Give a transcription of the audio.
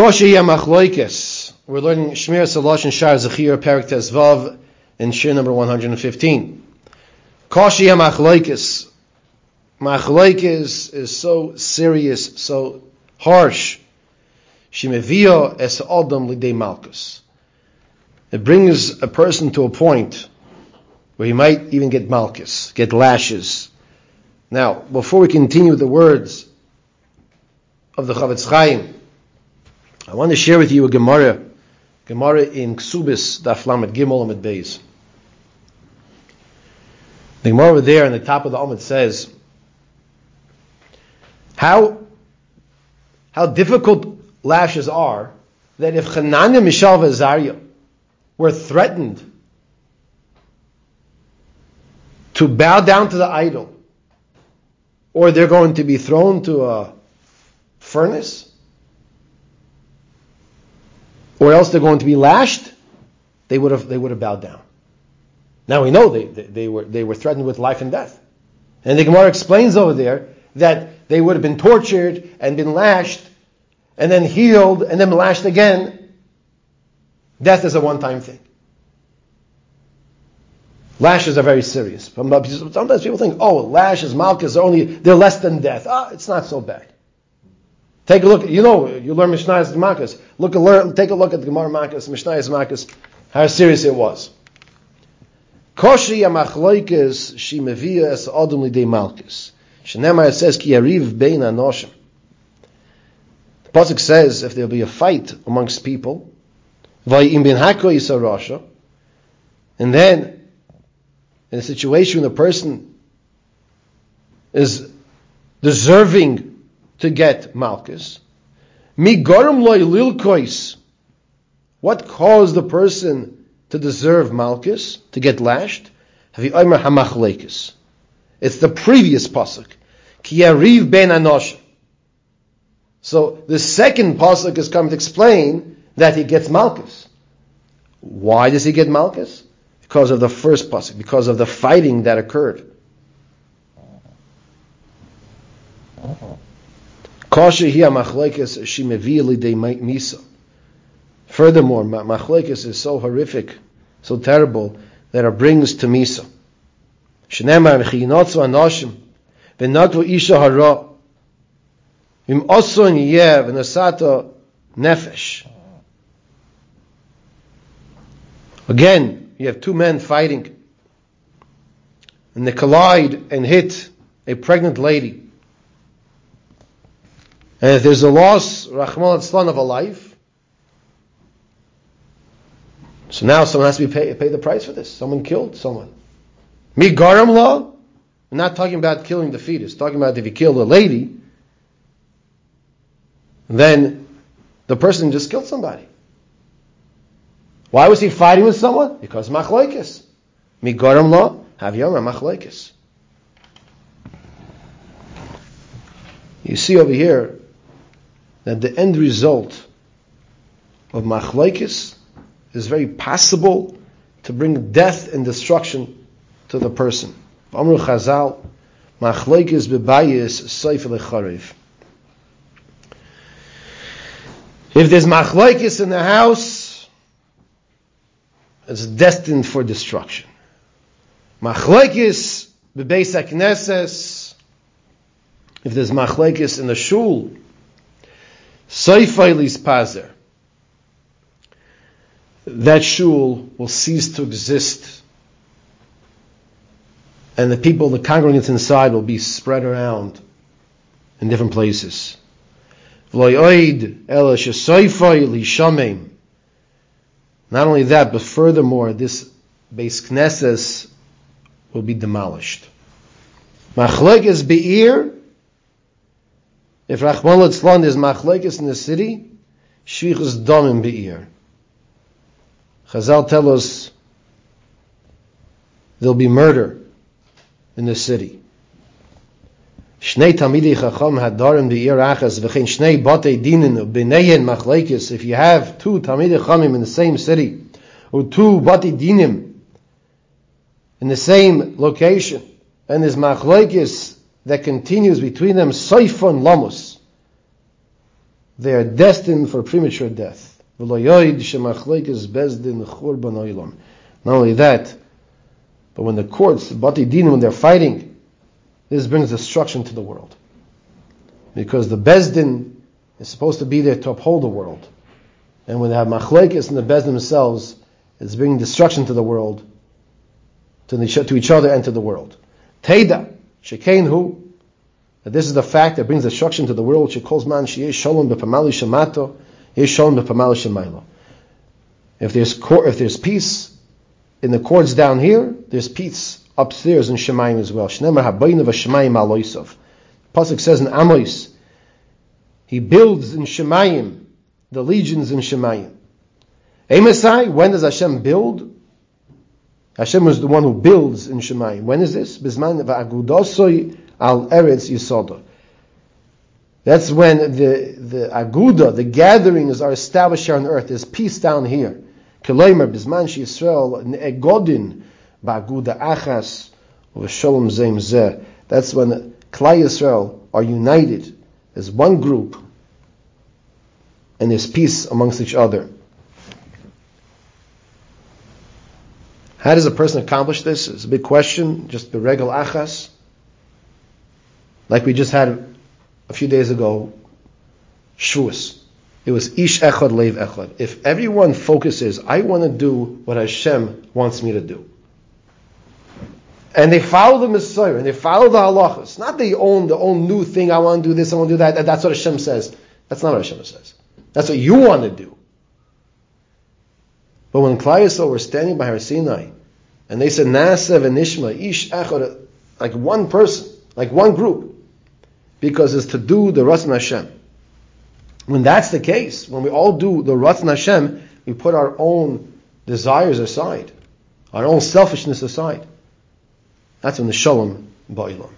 Koshi Yamachloikis. We're learning Shmiras Haloshon and Shaar Hazechira Perik Tezvav in Shir number 115. Koshi Yamachloikis. Machloikis is so serious, so harsh. Shimevio es Odom Lidei Malkus. It brings a person to a point where he might even get malchus, get lashes. Now, before we continue with the words of the Chofetz Chaim, I want to share with you a Gemara, Gemara in Ksubis, Daf Lamed Gimel Amid Beis. The Gemara there on the top of the Amid says, how, how difficult lashes are, that if Chananya, Mishael, Azariah were threatened to bow down to the idol, or they're going to be thrown to a furnace, or else they're going to be lashed, they would have they would have bowed down. Now we know they, they, they were they were threatened with life and death. And the Gemara explains over there that they would have been tortured and been lashed and then healed and then lashed again. Death is a one-time thing. Lashes are very serious. Sometimes people think, oh, lashes, malchus are only, they're less than death. Ah, it's not so bad. Take a look, you know, you learn Mishnah's Malchus. Look, learn, take a look at the Gemara Malchus, Mishnah's Malchus, how serious it was. Koshi amachloikes she mevia es odom lidei malchus. Shenemar says ki yariv bein anoshim. The pasuk says if there will be a fight amongst people, vayim ben hako rasha, and then in a situation when the person is deserving to get malchus, mi loy lilkois. What caused the person to deserve malchus, to get lashed? It's the previous pasuk. Ki yariv ben anosh. So the second pasuk is coming to explain that he gets malchus. Why does he get malchus? because of the first pasuk, because of the fighting that occurred. Furthermore, machlekes is so horrific, so terrible that it brings to misa. Shneimar v'chinotzu anoshim v'natvu isha hara im oson yeh v'nasato nefesh. Again, you have two men fighting, and they collide and hit a pregnant lady. And if there's a loss, Rahman al of a life, so now someone has to be pay, pay the price for this. Someone killed someone. Me garam law. I'm not talking about killing the fetus. Talking about if you kill a lady, then the person just killed somebody. Why was he fighting with someone? Because machlokes. Migoram lo havyom machlokes. You see over here that the end result of machlokes is very possible to bring death and destruction to the person. Amru Chazal, machlokes bebayis seif lecharev. If there's machlokes in the house, it's destined for destruction. Machlekes bebeis knesses. If there's machlekes in the shul, soifailis pazer. That shul will cease to exist, and the people, the congregants inside, will be spread around in different places. Not only that, but furthermore, this Beis Knesses will be demolished. Machlekes Be'ir, if Rachman Litzlan is Machlekes in the city, Shvichus Domim Be'ir. Chazal tell us there'll be murder in the city. Shnei Talmidei Chacham Hadarim Be'ir Achas V'chein Shnei Batei Dinin B'neyen Machlekes If you have two Talmidei Chachamim in the same city, or two Batei Dinim in the same location, and there's Machlekes that continues between them Soifon Lamus, they are destined for premature death. Not only that, but when the courts, Batei Din, when they're fighting, this brings destruction to the world. Because the Beis Din is supposed to be there to uphold the world. And when they have machlekes and the Beis Din themselves, it's bringing destruction to the world, to each other and to the world. Teda, Shekain hu, this is the fact that brings destruction to the world. She calls man she is shalom bepamali shemato, is shalom bepamali shemailo. If there's if there's peace in the courts down here, there's peace upstairs in Shemayim as well. Shnemer habayim v'shemayim aloisov. Pasuk says in Amos, he builds in Shemayim the legions in Shemayim. Amosai, when does Hashem build? Hashem is the one who builds in Shemayim. When is this? Bisman va'agudosoi al eretz yisoda. That's when the, the aguda, the gatherings are established here on earth. There's peace down here. Keloimer bisman Yisrael ne'egodin ba'aguda achas v'sholom zem zeh. That's when Klal Yisrael are united as one group and there's peace amongst each other. How does a person accomplish this? It's a big question. Just the regal achas. Like we just had a few days ago, Shavuos. It was ish echad leiv echad. If everyone focuses, I want to do what Hashem wants me to do. And they follow the Messiah, and they follow the halachas. Not they own the own new thing, I want to do this, I want to do that. That's what Hashem says. That's not what Hashem says. That's what you want to do. But when Klal Yisrael were standing by Har Sinai, and they said, Nasev and Nishma, Ish Echad, like one person, like one group, because it's to do the Ratzon Hashem. When that's the case, when we all do the Ratzon Hashem, we put our own desires aside, our own selfishness aside. That's when the Shalom Ba'ilam.